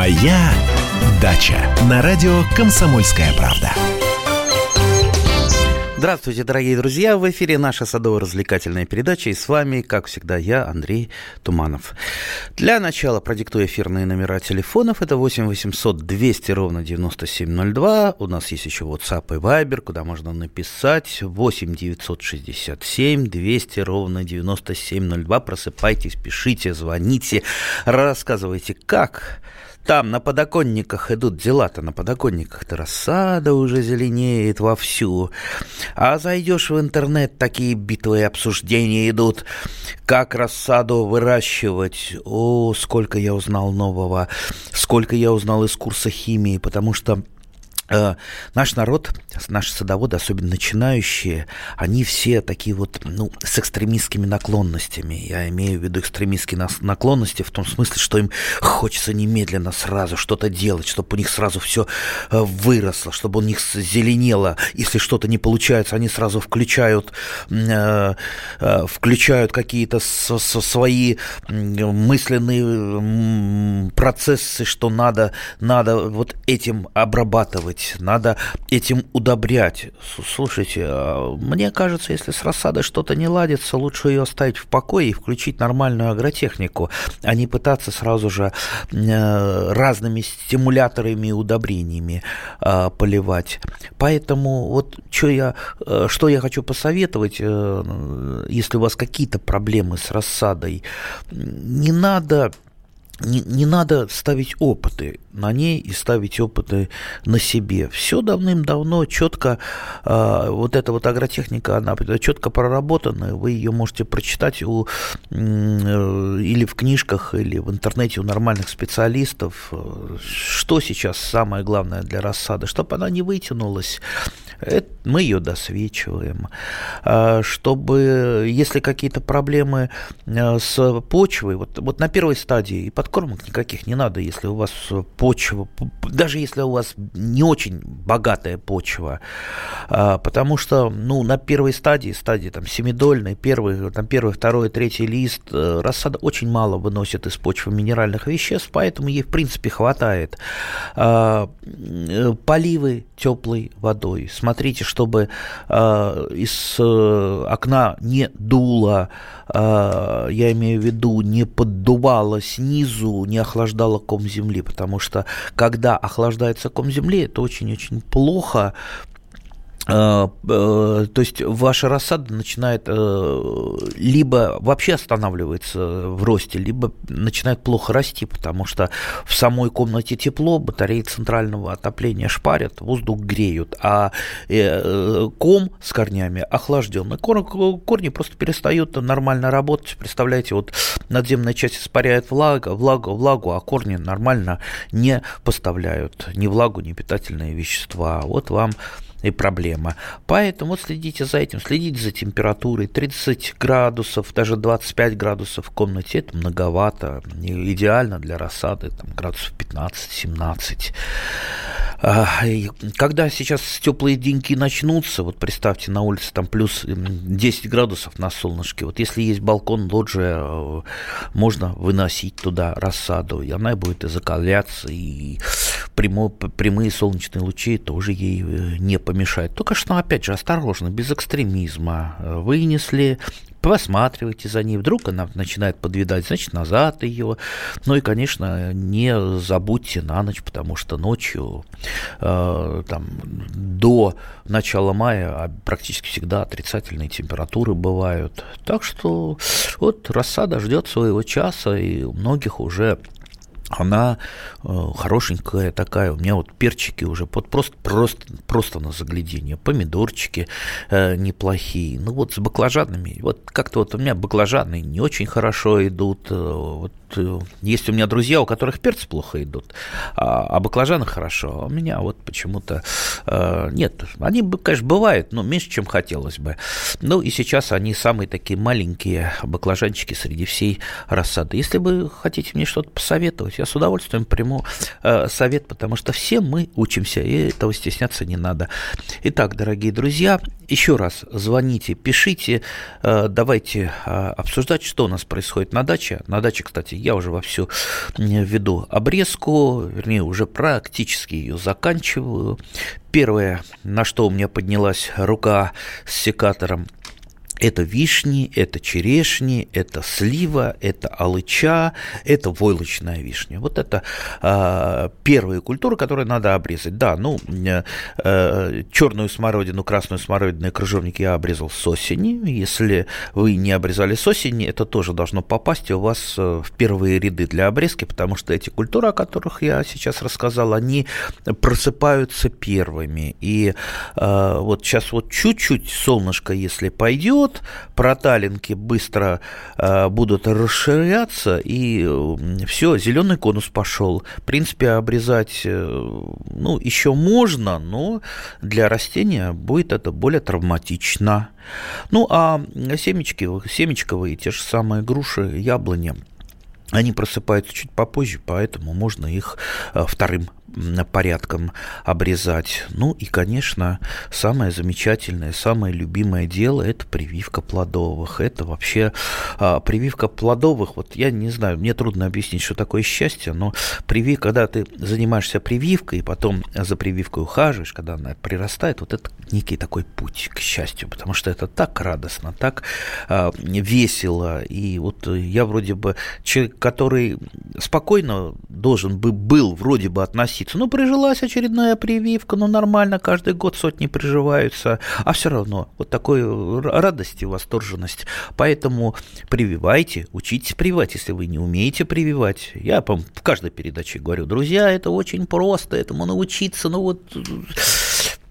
Моя дача на радио Комсомольская правда. Здравствуйте, дорогие друзья! В эфире наша садово-развлекательная передача, и с вами, как всегда, я, Андрей Туманов. Для начала продиктую эфирные номера телефонов. Это 8 800 200 ровно 9702. У нас есть еще WhatsApp и Viber, куда можно написать 8 967 200 ровно 9702. Просыпайтесь, пишите, звоните, рассказывайте, как там на подоконниках идут дела-то, на подоконниках-то рассада уже зеленеет вовсю. А зайдешь в интернет, такие битвые обсуждения идут, как рассаду выращивать. О, сколько я узнал нового, сколько я узнал из курса химии, потому что наш народ, наши садоводы, особенно начинающие, они все такие вот, ну, с экстремистскими наклонностями. Я имею в виду экстремистские наклонности в том смысле, что им хочется немедленно сразу что-то делать, чтобы у них сразу все э, выросло, чтобы у них зеленело. Если что-то не получается, они сразу включают, э, включают какие-то свои мысленные процессы, что надо, надо вот этим обрабатывать делать, надо этим удобрять. Слушайте, а, мне кажется, если с рассадой что-то не ладится, лучше ее оставить в покое и включить нормальную агротехнику, а не пытаться сразу же э, разными стимуляторами и удобрениями а, поливать. Поэтому вот что я, э, что я хочу посоветовать, э, если у вас какие-то проблемы с рассадой, не надо не, не надо ставить опыты на ней и ставить опыты на себе. Все давным-давно четко, э, вот эта вот агротехника, она четко проработана, вы ее можете прочитать у, или в книжках, или в интернете у нормальных специалистов. Что сейчас самое главное для рассады? Чтобы она не вытянулась, это, мы ее досвечиваем. А, чтобы, если какие-то проблемы э, с почвой, вот, вот на первой стадии и подкормок никаких не надо, если у вас почва, даже если у вас не очень богатая почва, а, потому что, ну, на первой стадии, стадии там семидольной, первый, там первый, второй, третий лист, э, рассада очень мало выносит из почвы минеральных веществ, поэтому ей, в принципе, хватает. А, э, поливы теплой водой, смотрите чтобы э, из э, окна не дуло, я имею в виду, не поддувало снизу, не охлаждало ком земли, потому что когда охлаждается ком земли, это очень-очень плохо, то есть ваша рассада начинает э, либо вообще останавливается в росте, либо начинает плохо расти, потому что в самой комнате тепло, батареи центрального отопления шпарят, воздух греют, а ком с корнями охлажденный. Корни просто перестают нормально работать. Представляете, вот надземная часть испаряет влагу, влагу, влагу, а корни нормально не поставляют ни влагу, ни питательные вещества. Вот вам и проблема. Поэтому следите за этим, следите за температурой. 30 градусов, даже 25 градусов в комнате – это многовато. Идеально для рассады, там, градусов 15-17. Когда сейчас теплые деньки начнутся, вот представьте, на улице там плюс 10 градусов на солнышке, вот если есть балкон, лоджия, э, можно выносить туда рассаду, и она будет и закаляться, и прямо, прямые солнечные лучи тоже ей э, не помешают. Только что, опять же, осторожно, без экстремизма. Вынесли, посматривайте за ней, вдруг она начинает подвидать, значит, назад ее. Ну и, конечно, не забудьте на ночь, потому что ночью э, там, до начала мая а практически всегда отрицательные температуры бывают. Так что вот рассада ждет своего часа, и у многих уже она э, хорошенькая такая. У меня вот перчики уже под, просто, просто, просто на заглядение. Помидорчики э, неплохие. Ну вот с баклажанами. Вот как-то вот у меня баклажаны не очень хорошо идут. Э, вот есть у меня друзья, у которых перцы плохо идут, а, а баклажаны хорошо. А у меня вот почему-то э, нет. Они, конечно, бывают, но меньше, чем хотелось бы. Ну и сейчас они самые такие маленькие баклажанчики среди всей рассады. Если вы хотите мне что-то посоветовать, я с удовольствием приму э, совет, потому что все мы учимся, и этого стесняться не надо. Итак, дорогие друзья, еще раз звоните, пишите, э, давайте обсуждать, что у нас происходит на даче. На даче, кстати, я уже вовсю веду обрезку, вернее, уже практически ее заканчиваю. Первое, на что у меня поднялась рука с секатором – это вишни, это черешни, это слива, это алыча, это войлочная вишня. Вот это э, первые культуры, которые надо обрезать. Да, ну, э, э, черную смородину, красную смородину и крыжовник я обрезал с осени. Если вы не обрезали с осени, это тоже должно попасть у вас э, в первые ряды для обрезки, потому что эти культуры, о которых я сейчас рассказал, они просыпаются первыми. И э, вот сейчас вот чуть-чуть солнышко, если пойдет, год проталинки быстро э, будут расширяться, и э, все, зеленый конус пошел. В принципе, обрезать, э, ну, еще можно, но для растения будет это более травматично. Ну, а семечки, семечковые, те же самые груши, яблони, они просыпаются чуть попозже, поэтому можно их вторым порядком обрезать. Ну и, конечно, самое замечательное, самое любимое дело – это прививка плодовых. Это вообще а, прививка плодовых. Вот я не знаю, мне трудно объяснить, что такое счастье, но привив, когда ты занимаешься прививкой, и потом за прививкой ухаживаешь, когда она прирастает, вот это некий такой путь к счастью, потому что это так радостно, так а, весело. И вот я вроде бы человек, который спокойно должен бы был вроде бы относиться относиться. Ну, прижилась очередная прививка, ну, нормально, каждый год сотни приживаются, а все равно вот такой радость и восторженность. Поэтому прививайте, учитесь прививать, если вы не умеете прививать. Я в каждой передаче говорю, друзья, это очень просто, этому научиться, ну вот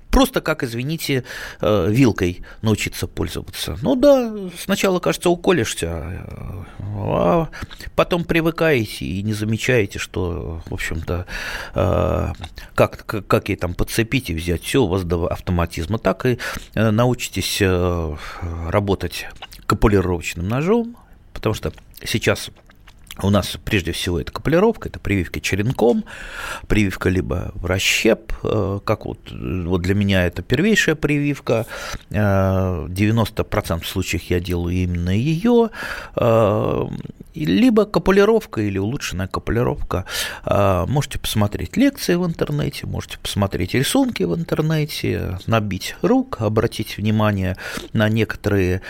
Просто как, извините, э, вилкой научиться пользоваться. Ну да, сначала, кажется, уколешься, а потом привыкаете и не замечаете, что, в общем-то, э, как, как ей там подцепить и взять все у вас до автоматизма. Так и э, научитесь работать копулировочным ножом, потому что сейчас у нас прежде всего это капулировка, это прививка черенком, прививка либо в расщеп, э, как вот, вот для меня это первейшая прививка, 90% э, случаев я делаю именно ее, либо капулировка или улучшенная капулировка. Можете посмотреть лекции в интернете, можете посмотреть рисунки в интернете, набить рук, обратить внимание на некоторые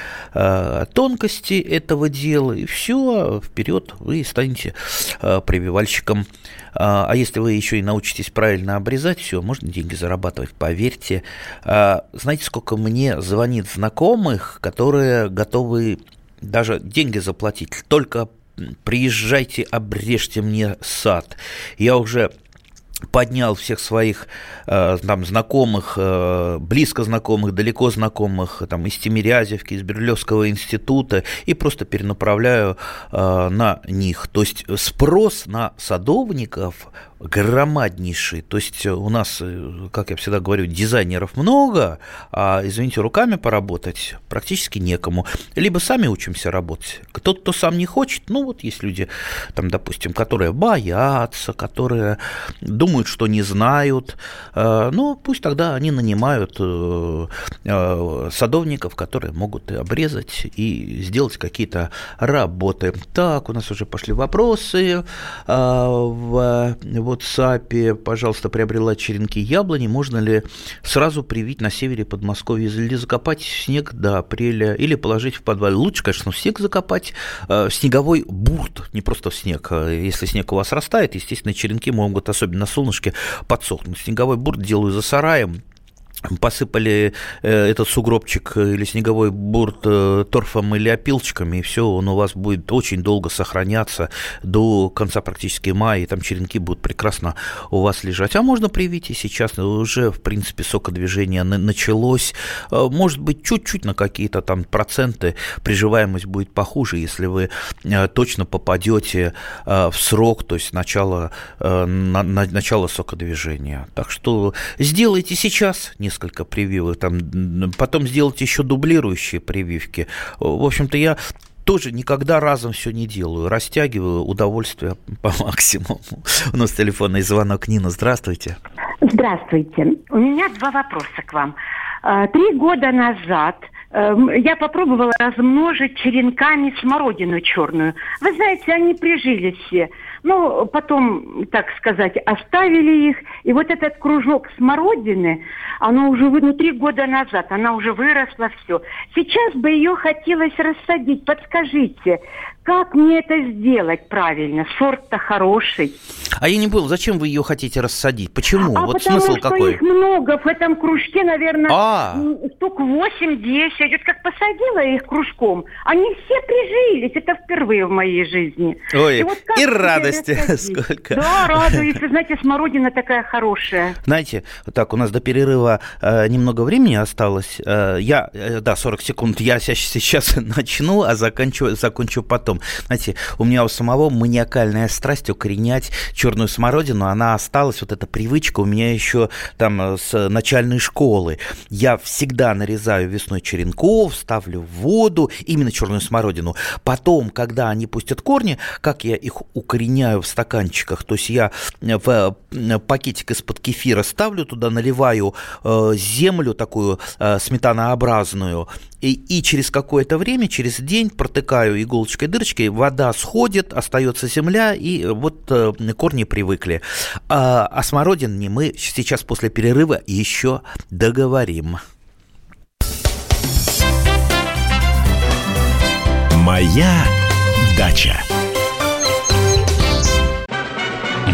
тонкости этого дела, и все, вперед вы станете э, прививальщиком. А, а если вы еще и научитесь правильно обрезать, все, можно деньги зарабатывать, поверьте. А, знаете, сколько мне звонит знакомых, которые готовы даже деньги заплатить, только приезжайте, обрежьте мне сад. Я уже поднял всех своих э, там, знакомых, э, близко знакомых, далеко знакомых, там, из Тимирязевки, из Берлевского института, и просто перенаправляю э, на них. То есть спрос на садовников громаднейший. То есть у нас, как я всегда говорю, дизайнеров много, а, извините, руками поработать практически некому. Либо сами учимся работать. Кто-то, кто сам не хочет, ну вот есть люди, там, допустим, которые боятся, которые думают, что не знают, ну пусть тогда они нанимают э, э, садовников, которые могут обрезать и сделать какие-то работы. Так, у нас уже пошли вопросы в WhatsApp, пожалуйста, приобрела черенки яблони, можно ли сразу привить на севере Подмосковья или закопать снег до апреля, или положить в подвале? Лучше, конечно, снег закопать, э, снеговой бурт, не просто снег. Э, если снег у вас растает, естественно, черенки могут, особенно на солнышке, подсохнуть. Снеговой бурт делаю за сараем, посыпали э, этот сугробчик или снеговой бурт э, торфом или опилочками, и все, он у вас будет очень долго сохраняться до конца практически мая, и там черенки будут прекрасно у вас лежать. А можно привить и сейчас, уже, в принципе, сокодвижение началось. Э, может быть, чуть-чуть на какие-то там проценты приживаемость будет похуже, если вы точно попадете в срок, то есть начало, начало сокодвижения. Так что сделайте сейчас, не несколько прививок, там, потом сделать еще дублирующие прививки. В общем-то, я тоже никогда разом все не делаю. Растягиваю удовольствие по максимуму. У нас телефонный звонок. Нина, здравствуйте. Здравствуйте. У меня два вопроса к вам. А, три года назад эм, я попробовала размножить черенками смородину черную. Вы знаете, они прижились все. Ну, потом, так сказать, оставили их. И вот этот кружок смородины, оно уже ну, три года назад, она уже выросла, все. Сейчас бы ее хотелось рассадить. Подскажите, как мне это сделать правильно? Сорт-то хороший. А я не понял, зачем вы ее хотите рассадить? Почему? А вот потому смысл что какой? их много в этом кружке, наверное, А. штук 8-10. Вот как посадила их кружком, они все прижились. Это впервые в моей жизни. Ой, вот как и теперь радости сколько. Да, радуюсь. Знаете, смородина такая хорошая. Знаете, вот так, у нас до перерыва э, немного времени осталось. Э, я, э, да, 40 секунд, я сейчас, начну, а закончу, закончу потом. Знаете, у меня у самого маниакальная страсть укоренять черную смородину, она осталась, вот эта привычка у меня еще там э, с начальной школы. Я всегда нарезаю весной черенков, ставлю в воду, именно черную смородину. Потом, когда они пустят корни, как я их укореняю в стаканчиках, то есть я в э, пакетик из-под кефира ставлю туда, наливаю э, землю такую э, сметанообразную, и, и через какое-то время, через день протыкаю иголочкой дырочкой, вода сходит, остается земля, и вот э, корни привыкли. А, о смородине мы сейчас после перерыва еще договорим. Моя дача.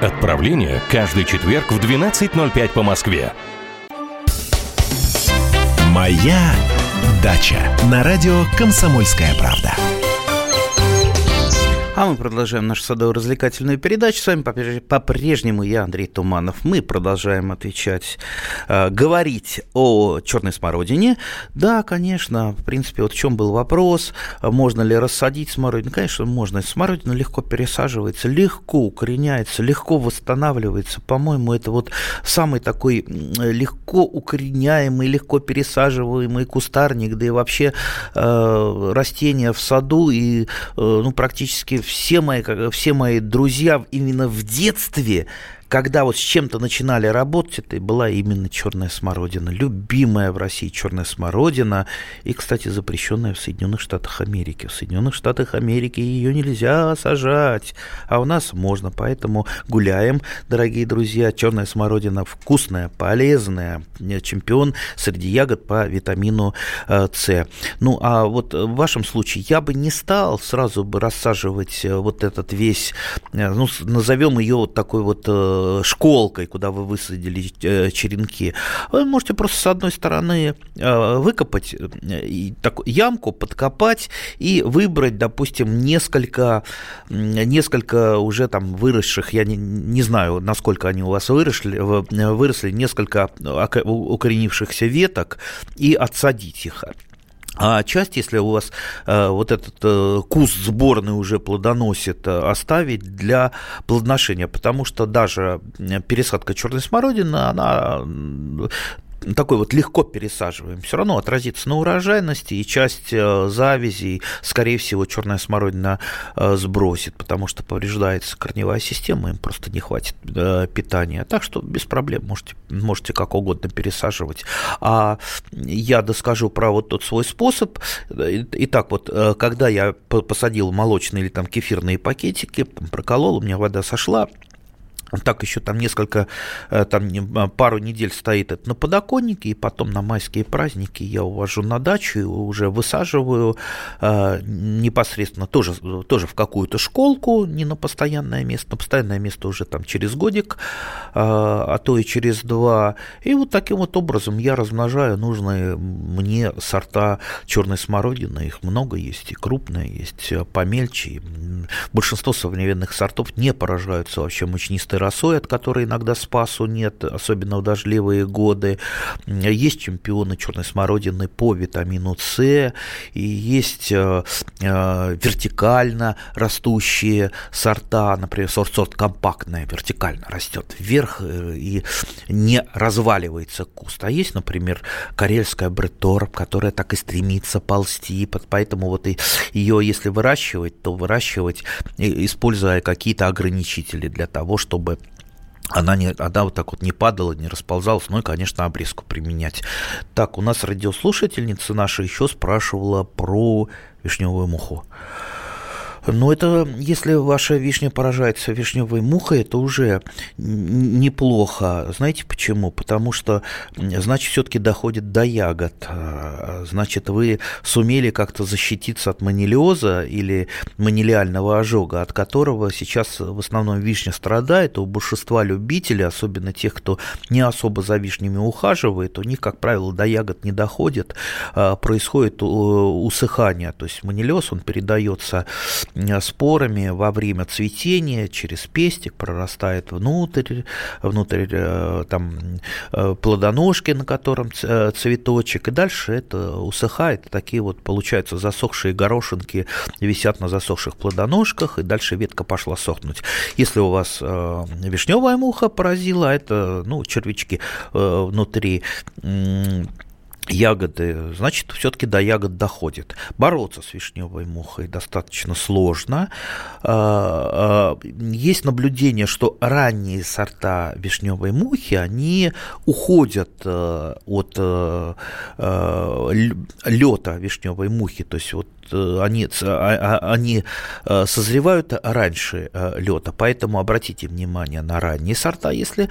Отправление каждый четверг в 12.05 по Москве. Моя дача. На радио «Комсомольская правда». А мы продолжаем нашу садово-развлекательную передачу. С вами попреж- по-прежнему я, Андрей Туманов. Мы продолжаем отвечать, э, говорить о черной смородине. Да, конечно, в принципе, вот в чем был вопрос, можно ли рассадить смородину? Конечно, можно. Смородина легко пересаживается, легко укореняется, легко восстанавливается. По-моему, это вот самый такой легко укореняемый, легко пересаживаемый кустарник, да и вообще э, растения в саду и э, ну, практически все мои, все мои друзья именно в детстве, когда вот с чем-то начинали работать, это была именно черная смородина. Любимая в России черная смородина. И, кстати, запрещенная в Соединенных Штатах Америки. В Соединенных Штатах Америки ее нельзя сажать, а у нас можно. Поэтому гуляем, дорогие друзья. Черная смородина вкусная, полезная. Чемпион среди ягод по витамину э, С. Ну, а вот в вашем случае я бы не стал сразу бы рассаживать э, вот этот весь, э, ну, назовем ее вот такой вот э, школкой, куда вы высадили э, черенки. Вы можете просто с одной стороны э, выкопать э, ямку, подкопать и выбрать, допустим, несколько, несколько уже там выросших, я не, не знаю, насколько они у вас выросли, выросли, несколько укоренившихся веток и отсадить их. А часть, если у вас э, вот этот э, куст сборный уже плодоносит, э, оставить для плодоношения, потому что даже пересадка черной смородины, она такой вот легко пересаживаем, все равно отразится на урожайности, и часть э, завязей, скорее всего, черная смородина э, сбросит, потому что повреждается корневая система, им просто не хватит э, питания. Так что без проблем можете, можете как угодно пересаживать. А я доскажу про вот тот свой способ. Итак, вот когда я по- посадил молочные или там кефирные пакетики, проколол, у меня вода сошла, так еще там несколько, э, там а, пару недель стоит это на подоконнике, и потом на майские праздники я увожу на дачу, и уже высаживаю э, непосредственно тоже, тоже в какую-то школку, не на постоянное место, на постоянное место уже там через годик, э, а то и через два. И вот таким вот образом я размножаю нужные мне сорта черной смородины, их много есть, и крупные есть, помельче. Большинство современных сортов не поражаются вообще мучнистой росой, от которой иногда спасу нет, особенно в дождливые годы. Есть чемпионы черной смородины по витамину С, и есть э, э, вертикально растущие сорта, например, сорт, сорт компактная, вертикально растет вверх и не разваливается куст. А есть, например, карельская бретор, которая так и стремится ползти, поэтому вот и ее, если выращивать, то выращивать, используя какие-то ограничители для того, чтобы она, не, она вот так вот не падала, не расползалась, ну и, конечно, обрезку применять. Так, у нас радиослушательница наша еще спрашивала про вишневую муху. Но это, если ваша вишня поражается вишневой мухой, это уже неплохо. Знаете почему? Потому что, значит, все-таки доходит до ягод. А, значит, вы сумели как-то защититься от манилиоза или манилиального ожога, от которого сейчас в основном вишня страдает. У большинства любителей, особенно тех, кто не особо за вишнями ухаживает, у них, как правило, до ягод не доходит. А, происходит усыхание. То есть манилиоз, он передается спорами во время цветения через пестик прорастает внутрь, внутрь э, там э, плодоножки, на котором э, цветочек, и дальше это усыхает, такие вот получаются засохшие горошинки висят на засохших плодоножках, и дальше ветка пошла сохнуть. Если у вас вишневая муха поразила, это ну, червячки внутри ягоды, значит, все-таки до ягод доходит. Бороться с вишневой мухой достаточно сложно. А, а, есть наблюдение, что ранние сорта вишневой мухи, они уходят э, от э, э, лета вишневой мухи, то есть вот они, а, а, они э, созревают раньше э, лета, поэтому обратите внимание на ранние сорта. Если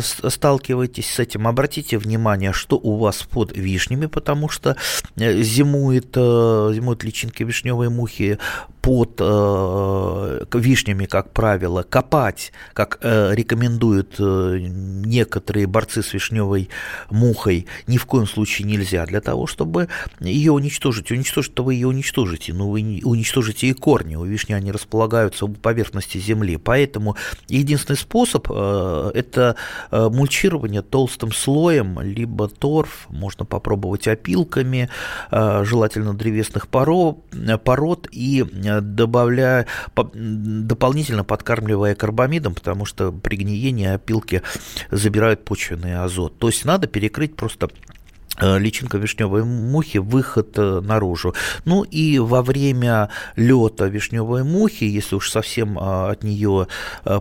сталкиваетесь с этим, обратите внимание, что у вас под вишнями, потому что зимует, зимуют личинки вишневой мухи под э, вишнями, как правило, копать, как э, рекомендуют э, некоторые борцы с вишневой мухой, ни в коем случае нельзя. Для того, чтобы ее уничтожить, уничтожить-то вы ее но вы уничтожите и корни. У вишни они располагаются у поверхности земли. Поэтому единственный способ э, это э, мульчирование толстым слоем, либо торф, можно попробовать опилками, э, желательно древесных пород, и добавляя, дополнительно подкармливая карбамидом, потому что при гниении опилки забирают почвенный азот. То есть надо перекрыть просто личинка вишневой мухи выход э, наружу. Ну и во время лета вишневой мухи, если уж совсем э, от нее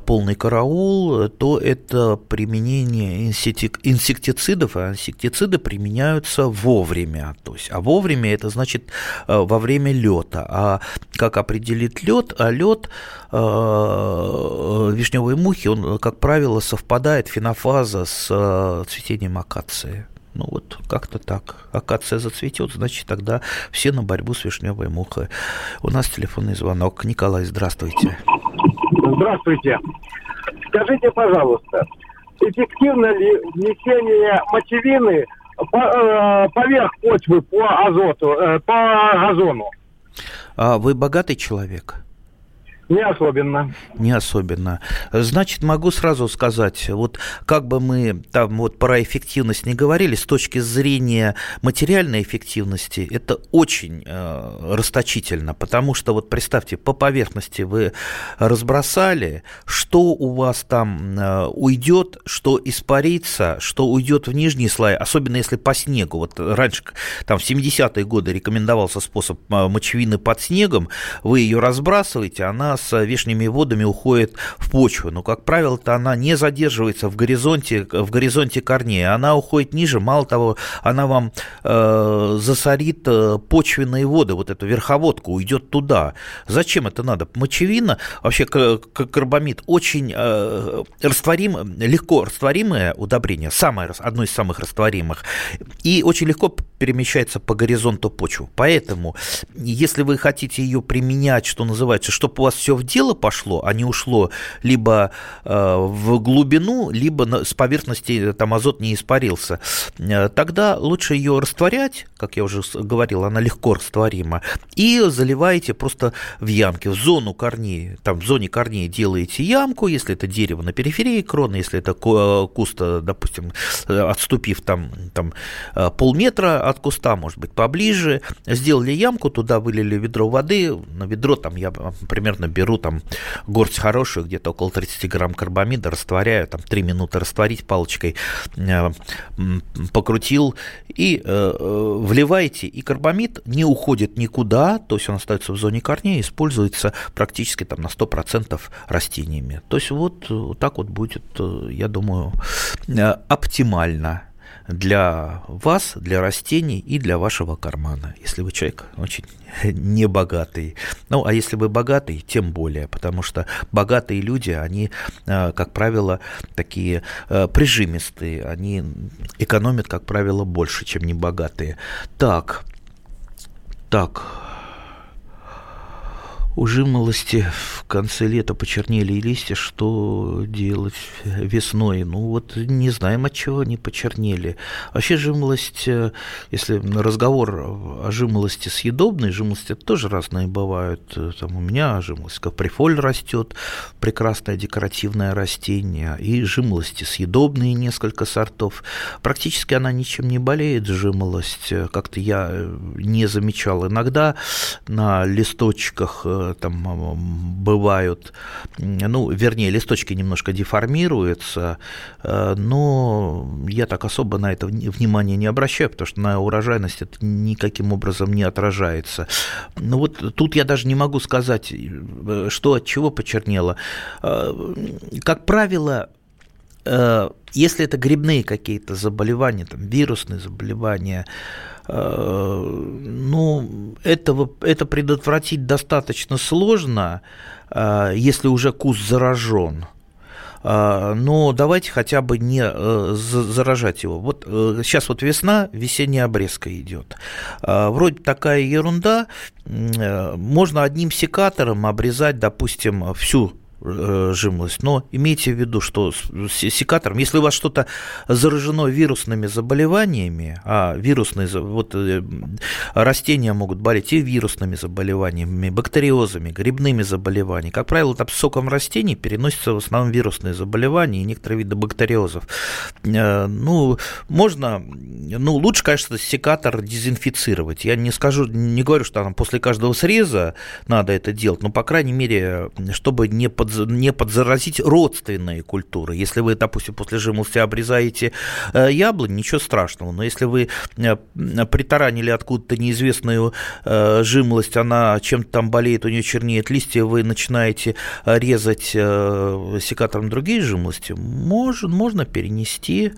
полный караул, то это применение инсектицидов, а инсектициды применяются вовремя. То есть, а вовремя это значит во время лета. А как определить лед? А лед вишневой мухи, он, как правило, совпадает фенофаза с цветением акации. Ну вот как-то так. Акация зацветет, значит тогда все на борьбу с вишневой мухой. У нас телефонный звонок. Николай, здравствуйте. Здравствуйте. Скажите, пожалуйста, эффективно ли внесение мочевины э, поверх почвы по азоту, э, по газону? А вы богатый человек? Не особенно. Не особенно. Значит, могу сразу сказать, вот как бы мы там вот про эффективность не говорили, с точки зрения материальной эффективности, это очень э, расточительно, потому что вот представьте, по поверхности вы разбросали, что у вас там э, уйдет, что испарится, что уйдет в нижний слой, особенно если по снегу. Вот раньше, там в 70-е годы рекомендовался способ э, мочевины под снегом, вы ее разбрасываете, она с вешними водами уходит в почву. Но, как правило-то, она не задерживается в горизонте, в горизонте корней. Она уходит ниже. Мало того, она вам э, засорит э, почвенные воды. Вот эту верховодку уйдет туда. Зачем это надо? Мочевина, вообще карбамид, очень э, растворим, легко растворимое удобрение. Самое, одно из самых растворимых. И очень легко перемещается по горизонту почвы. Поэтому, если вы хотите ее применять, что называется, чтобы у вас все в дело пошло, а не ушло либо э, в глубину, либо на, с поверхности там азот не испарился, э, тогда лучше ее растворять, как я уже говорил, она легко растворима, и заливаете просто в ямки, в зону корней, там в зоне корней делаете ямку, если это дерево на периферии кроны, если это куст, допустим, отступив там, там полметра от куста, может быть, поближе, сделали ямку, туда вылили ведро воды, на ведро там я примерно беру там горсть хорошую, где-то около 30 грамм карбамида, растворяю, там 3 минуты растворить палочкой, э, покрутил и э, э, вливаете, и карбамид не уходит никуда, то есть он остается в зоне корней, используется практически там на 100% растениями. То есть вот, так вот будет, я думаю, оптимально для вас, для растений и для вашего кармана, если вы человек очень небогатый. Ну, а если вы богатый, тем более, потому что богатые люди, они, э, как правило, такие э, прижимистые, они экономят, как правило, больше, чем небогатые. Так, так, у жимолости в конце лета почернели листья, что делать весной? Ну вот не знаем, от чего они почернели. Вообще жимолость, э, если разговор о жимолости съедобной, жимолости тоже разные бывают. Там у меня жимолость каприфоль растет, прекрасное декоративное растение, и жимолости съедобные несколько сортов. Практически она ничем не болеет, жимолость. Как-то я не замечал. Иногда на листочках э, там бывают, ну, вернее, листочки немножко деформируются, э, но я так особо на это внимание не обращаю, потому что на урожайность это никаким образом не отражается. Ну вот тут я даже не могу сказать, э, что от чего почернело. Э, как правило, если это грибные какие-то заболевания, там, вирусные заболевания, ну, этого, это предотвратить достаточно сложно, э, если уже куст заражен э, но давайте хотя бы не заражать его. Вот сейчас вот весна, весенняя обрезка идет. Вроде такая ерунда, можно одним секатором обрезать, допустим, всю Жимолость. Но имейте в виду, что с секатором, если у вас что-то заражено вирусными заболеваниями, а вирусные вот, э, растения могут болеть и вирусными заболеваниями, бактериозами, грибными заболеваниями, как правило, там соком растений переносятся в основном вирусные заболевания и некоторые виды бактериозов. Э, ну, можно, ну, лучше, конечно, секатор дезинфицировать. Я не скажу, не говорю, что там после каждого среза надо это делать, но, по крайней мере, чтобы не под не подзаразить родственные культуры. Если вы, допустим, после жимолости обрезаете э, яблонь, ничего страшного, но если вы э, притаранили откуда-то неизвестную э, жимолость, она чем-то там болеет, у нее чернеет листья, вы начинаете резать секатором другие жимолости, можно, можно перенести.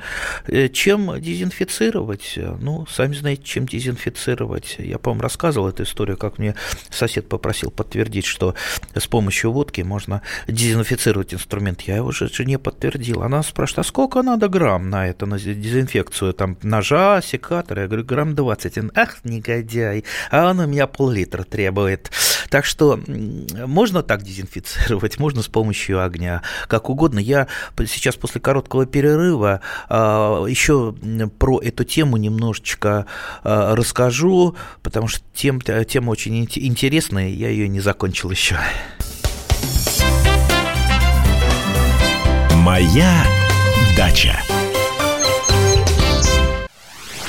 Чем дезинфицировать? Ну, сами знаете, чем дезинфицировать. Я, по-моему, рассказывал эту историю, как мне сосед попросил подтвердить, что с помощью водки можно дезинфицировать инструмент. Я его же жене подтвердил. Она спрашивает, а сколько надо грамм на это, на дезинфекцию? Там ножа, секатора? Я говорю, грамм 20. Ах, негодяй, а он у меня пол-литра требует. Так что можно так дезинфицировать, можно с помощью огня, как угодно. Я сейчас после короткого перерыва а, еще про эту тему немножечко а, расскажу, потому что тем, тема очень интересная, я ее не закончил еще. Моя дача.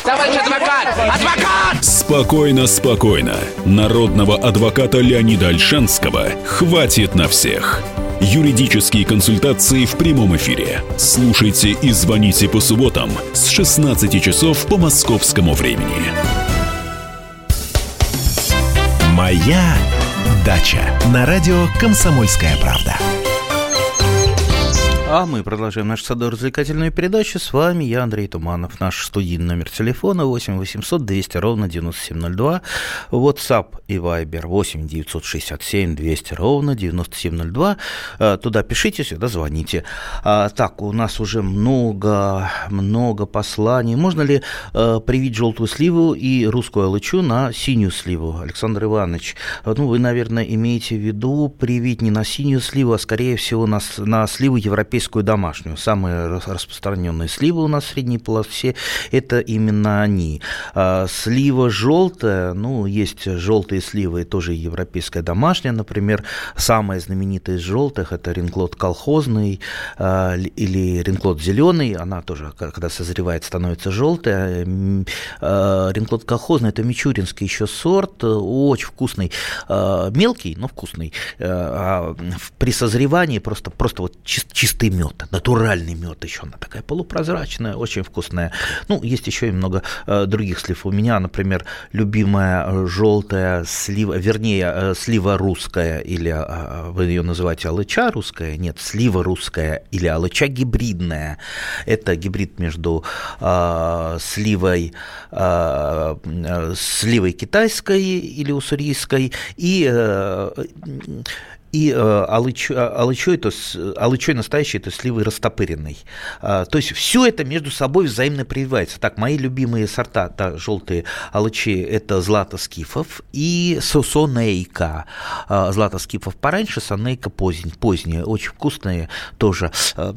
Товарищ адвокат! Адвокат! Спокойно, спокойно. Народного адвоката Леонида Альшанского хватит на всех. Юридические консультации в прямом эфире. Слушайте и звоните по субботам с 16 часов по московскому времени. Моя дача на радио Комсомольская правда. А мы продолжаем нашу садово-развлекательную передачу. С вами я, Андрей Туманов. Наш студийный номер телефона 8 800 200 ровно 9702. WhatsApp и Viber 8 967 200 ровно 9702. А, туда пишите, сюда звоните. А, так, у нас уже много, много посланий. Можно ли а, привить желтую сливу и русскую алычу на синюю сливу? Александр Иванович, ну, вы, наверное, имеете в виду привить не на синюю сливу, а, скорее всего, на, на сливу европейскую европейскую домашнюю. Самые распространенные сливы у нас в средней полосе – это именно они. А слива желтая, ну, есть желтые сливы, тоже европейская домашняя, например. Самая знаменитая из желтых – это ринклот колхозный а, или ринклот зеленый. Она тоже, когда созревает, становится желтая. А, ринклот колхозный – это мичуринский еще сорт, очень вкусный. Мелкий, но вкусный. При созревании просто, просто вот чистый чистый мед, натуральный мед еще, она такая полупрозрачная, очень вкусная. Ну, есть еще и много э, других слив. У меня, например, любимая э, желтая слива, вернее, э, слива русская, или э, вы ее называете алыча русская, нет, слива русская или алыча гибридная. Это гибрид между э, сливой, э, сливой китайской или уссурийской и э, и э, алыч, алычой, то алычой настоящий, это сливы растопыренный. А, то есть все это между собой взаимно прививается. Так, мои любимые сорта, да, желтые алычи, это злато скифов и сонейка. А, злато скифов пораньше, сонейка поздние, поздние, очень вкусные тоже. А,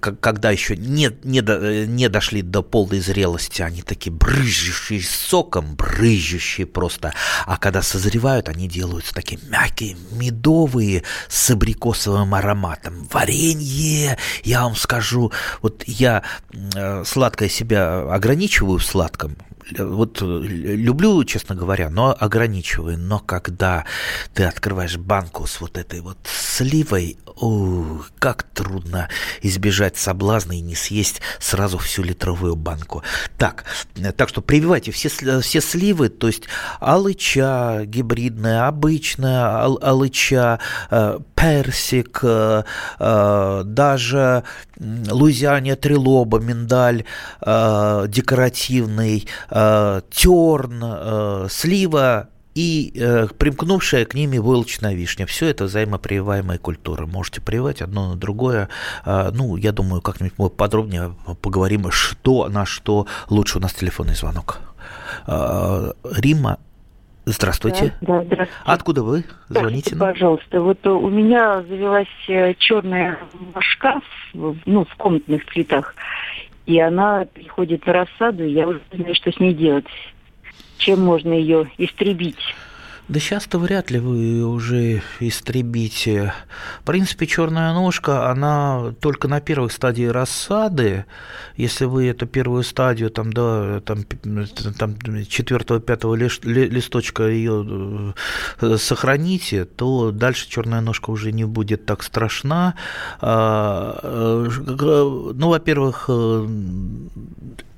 когда еще не, не, до, не дошли до полной зрелости, они такие брызжущие соком, брызжущие просто. А когда созревают, они делаются такие мягкие, медовые, с абрикосовым ароматом. Варенье, я вам скажу, вот я э, сладкое себя ограничиваю в сладком, вот люблю, честно говоря, но ограничиваю. Но когда ты открываешь банку с вот этой вот сливой, о, как трудно избежать соблазна и не съесть сразу всю литровую банку. Так, так что прививайте все, все сливы, то есть алыча гибридная, обычная ал, алыча, э, персик, э, э, даже лузиане трилоба, миндаль э, декоративный, терн, слива, и э, примкнувшая к ними войлочная вишня. Все это взаимопрививаемые культуры. Можете прививать одно на другое. Э, ну, я думаю, как-нибудь мы подробнее поговорим, что на что лучше. У нас телефонный звонок. Э, Рима, Здравствуйте. Да, да, здравствуйте. Откуда вы звоните? Скажите, пожалуйста, вот у меня завелась э, черная башка, ну, в комнатных цветах, и она приходит на рассаду, и я уже не знаю, что с ней делать чем можно ее истребить. Да сейчас-то вряд ли вы уже истребите. В принципе, черная ножка, она только на первой стадии рассады. Если вы эту первую стадию, там, да, там, там четвертого, пятого листочка ее э, сохраните, то дальше черная ножка уже не будет так страшна. А, э, ну, во-первых, э,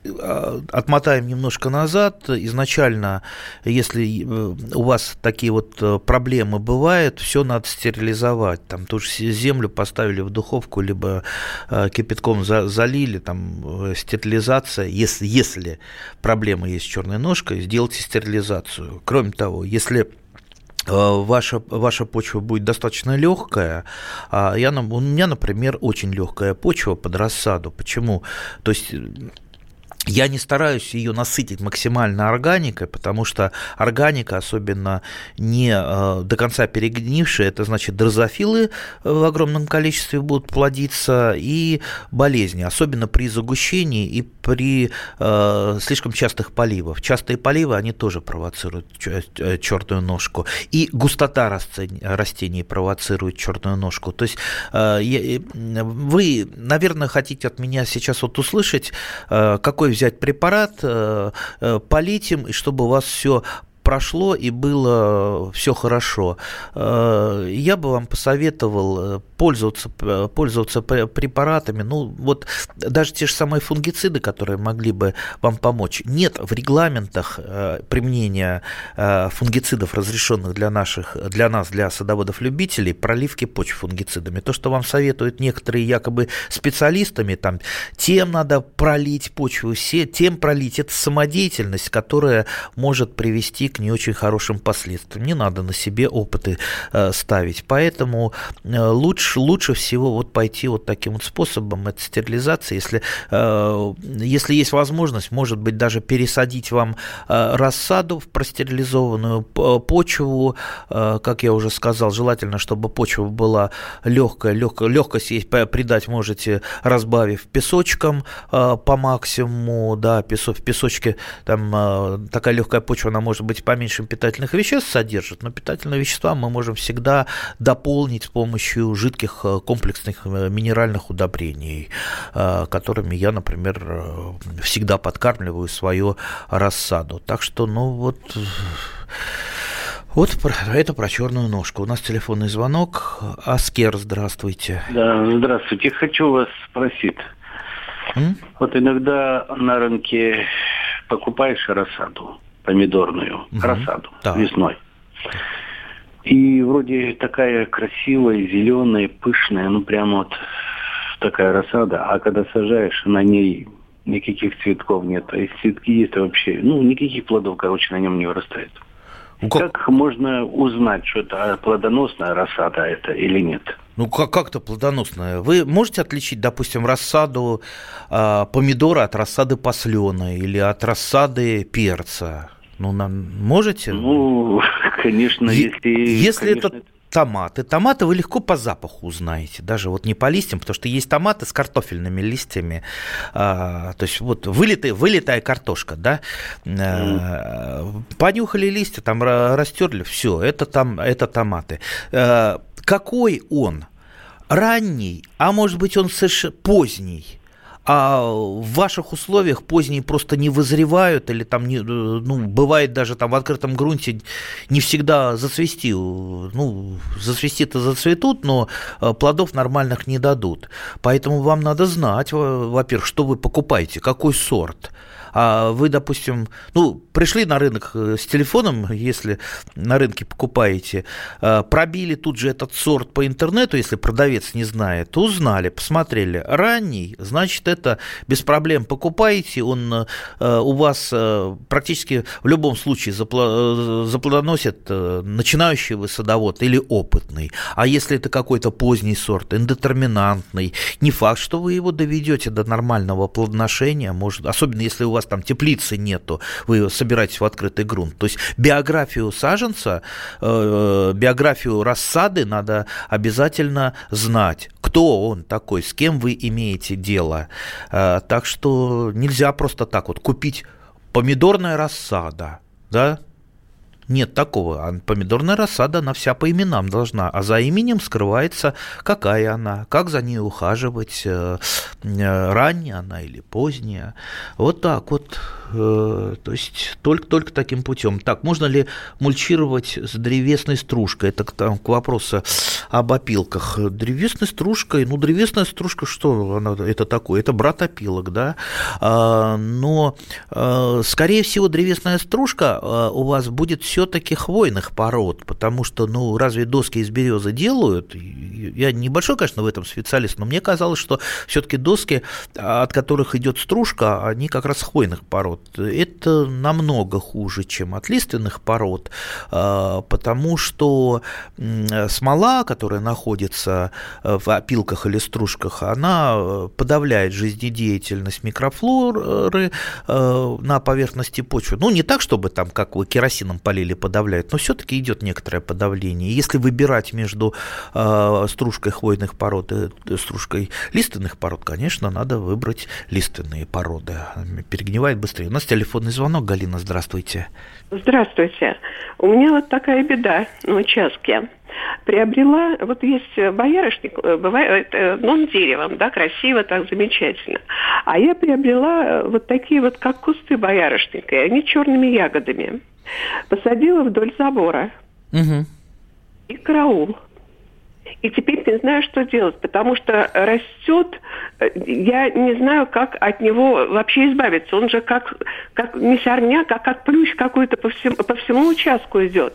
отмотаем немножко назад. Изначально, если э, у вас такие вот э, проблемы бывают, все надо стерилизовать. Там ту же землю поставили в духовку, либо э, кипятком залили, там стерилизация. Если, если проблема есть с черной ножкой, сделайте стерилизацию. Кроме того, если ваша, ваша почва будет достаточно легкая. А я, у меня, например, очень легкая почва под рассаду. Почему? То есть я не стараюсь ее насытить максимально органикой, потому что органика, особенно не э, до конца перегнившая, это значит дрозофилы в огромном количестве будут плодиться и болезни, особенно при загущении и при э, слишком частых поливах. Частые поливы, они тоже провоцируют э, черную ножку. И густота растений провоцирует черную ножку. То есть э, вы, наверное, хотите от меня сейчас вот услышать, э, какой взять препарат, э, э, полить им, и чтобы у вас все прошло и было все хорошо. Я бы вам посоветовал пользоваться, пользоваться препаратами. Ну, вот даже те же самые фунгициды, которые могли бы вам помочь. Нет в регламентах применения фунгицидов, разрешенных для, наших, для нас, для садоводов-любителей, проливки почв фунгицидами. То, что вам советуют некоторые якобы специалистами, там, тем надо пролить почву, тем пролить. Это самодеятельность, которая может привести к не очень хорошим последствиям. Не надо на себе опыты э, ставить. Поэтому э, лучше, лучше всего вот пойти вот таким вот способом, это стерилизация. Если, э, если есть возможность, может быть, даже пересадить вам рассаду в простерилизованную почву, как я уже сказал, желательно, чтобы почва была легкая, легкая легкость есть придать можете, разбавив песочком по максимуму, да, песок, в песочке там такая легкая почва, она может быть поменьше питательных веществ содержит, но питательные вещества мы можем всегда дополнить с помощью жидких комплексных минеральных удобрений, которыми я, например, всегда подкармливаю свою рассаду. Так что, ну вот... Вот это про черную ножку. У нас телефонный звонок. Аскер, здравствуйте. Да, здравствуйте. Хочу вас спросить. М? Вот иногда на рынке покупаешь рассаду, помидорную, угу. рассаду да. весной. И вроде такая красивая, зеленая, пышная, ну прямо вот такая рассада. А когда сажаешь, на ней никаких цветков нет. А если цветки есть, то вообще, ну, никаких плодов, короче, на нем не вырастает. Ну, как... как можно узнать, что это плодоносная рассада это или нет? Ну, как- как-то плодоносная. Вы можете отличить, допустим, рассаду э, помидора от рассады послена или от рассады перца? Ну, нам можете? Ну, конечно, если... Если конечно, это томаты. Томаты вы легко по запаху узнаете, даже вот не по листьям, потому что есть томаты с картофельными листьями, а, то есть вот вылитая, вылитая картошка, да, а, понюхали листья, там растерли, все, это, там, это томаты. А, какой он? Ранний, а может быть он совершенно поздний? А в ваших условиях поздние просто не вызревают, или там, не, э, ну, бывает даже там в открытом грунте не всегда зацвести, ну, зацвести-то зацветут, но э, плодов нормальных не дадут. Поэтому вам надо знать, во-первых, что вы покупаете, какой сорт – а вы, допустим, ну, пришли на рынок э, с телефоном, если на рынке покупаете, э, пробили тут же этот сорт по интернету, если продавец не знает, узнали, посмотрели. Ранний, значит, это без проблем покупаете, он э, у вас практически в любом случае заплодоносит начинающий вы садовод или опытный. А если это какой-то поздний сорт, индетерминантный, не факт, что вы его доведете до нормального плодоношения, может, особенно если у вас вас там теплицы нету, вы собираетесь в открытый грунт. То есть биографию саженца, э, биографию рассады надо обязательно знать, кто он такой, с кем вы имеете дело. Э, так что нельзя просто так вот купить помидорная рассада, да, нет такого. А помидорная рассада, она вся по именам должна. А за именем скрывается, какая она, как за ней ухаживать, э, э, ранняя она или поздняя. Вот так вот. Э, то есть только, только таким путем. Так, можно ли мульчировать с древесной стружкой? Это там, к вопросу об опилках. Древесной стружкой, ну, древесная стружка, что она, это такое? Это брат опилок, да? А, но, скорее всего, древесная стружка у вас будет все все-таки хвойных пород, потому что, ну, разве доски из березы делают? Я небольшой, конечно, в этом специалист, но мне казалось, что все-таки доски, от которых идет стружка, они как раз хвойных пород. Это намного хуже, чем от лиственных пород, а, потому что смола, которая находится в опилках или стружках, она подавляет жизнедеятельность микрофлоры а, на поверхности почвы. Ну, не так, чтобы там, как вы керосином полили или подавляет, но все-таки идет некоторое подавление. Если выбирать между э, стружкой хвойных пород и стружкой лиственных пород, конечно, надо выбрать лиственные породы. Перегнивает быстрее. У нас телефонный звонок. Галина, здравствуйте. Здравствуйте. У меня вот такая беда на участке приобрела, вот есть боярышник, э, бывает, э, ну, он деревом, да, красиво, так замечательно. А я приобрела вот такие вот, как кусты боярышника, и они черными ягодами. Посадила вдоль забора. Угу. И караул. И теперь не знаю, что делать, потому что растет, э, я не знаю, как от него вообще избавиться. Он же как, как не сорняк, а как плющ какой-то по всему, по всему участку идет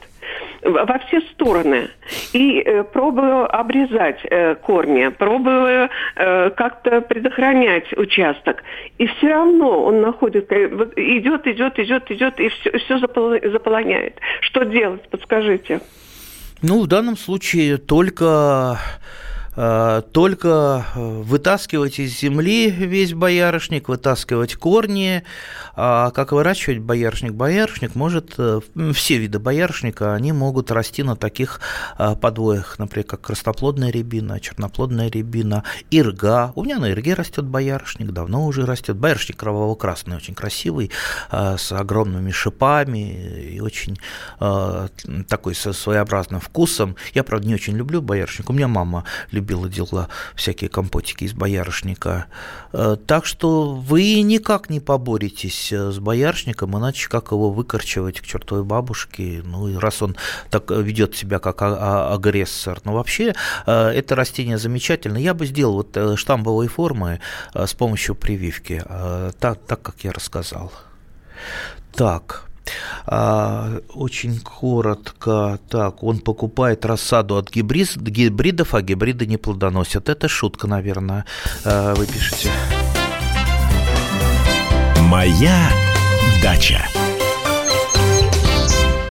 во все стороны. И э, пробую обрезать э, корни, пробую э, как-то предохранять участок. И все равно он находит, э, идет, идет, идет, идет, и все, все заполоняет. Что делать, подскажите. Ну, в данном случае только только э, вытаскивать из земли весь боярышник, вытаскивать корни. А как выращивать боярышник? Боярышник может, э, все виды боярышника, они могут расти на таких подвоях, например, как красноплодная рябина, черноплодная рябина, ирга. У меня на ирге растет боярышник, давно уже растет. Боярышник кроваво-красный, очень красивый, с огромными шипами и очень такой со своеобразным вкусом. Я, правда, не очень люблю боярышник. У меня мама любит любила дела всякие компотики из боярышника. Э, так что вы никак не поборетесь э, с боярышником, иначе как его выкорчевать к чертовой бабушке, ну и раз он так ведет себя как а, а, агрессор. Но вообще э, это растение замечательно. Я бы сделал вот штамбовые формы с помощью прививки, так, так как я рассказал. Так, а, очень коротко. Так, он покупает рассаду от гибрид, гибридов, а гибриды не плодоносят. Это шутка, наверное, а, вы пишете. Моя дача.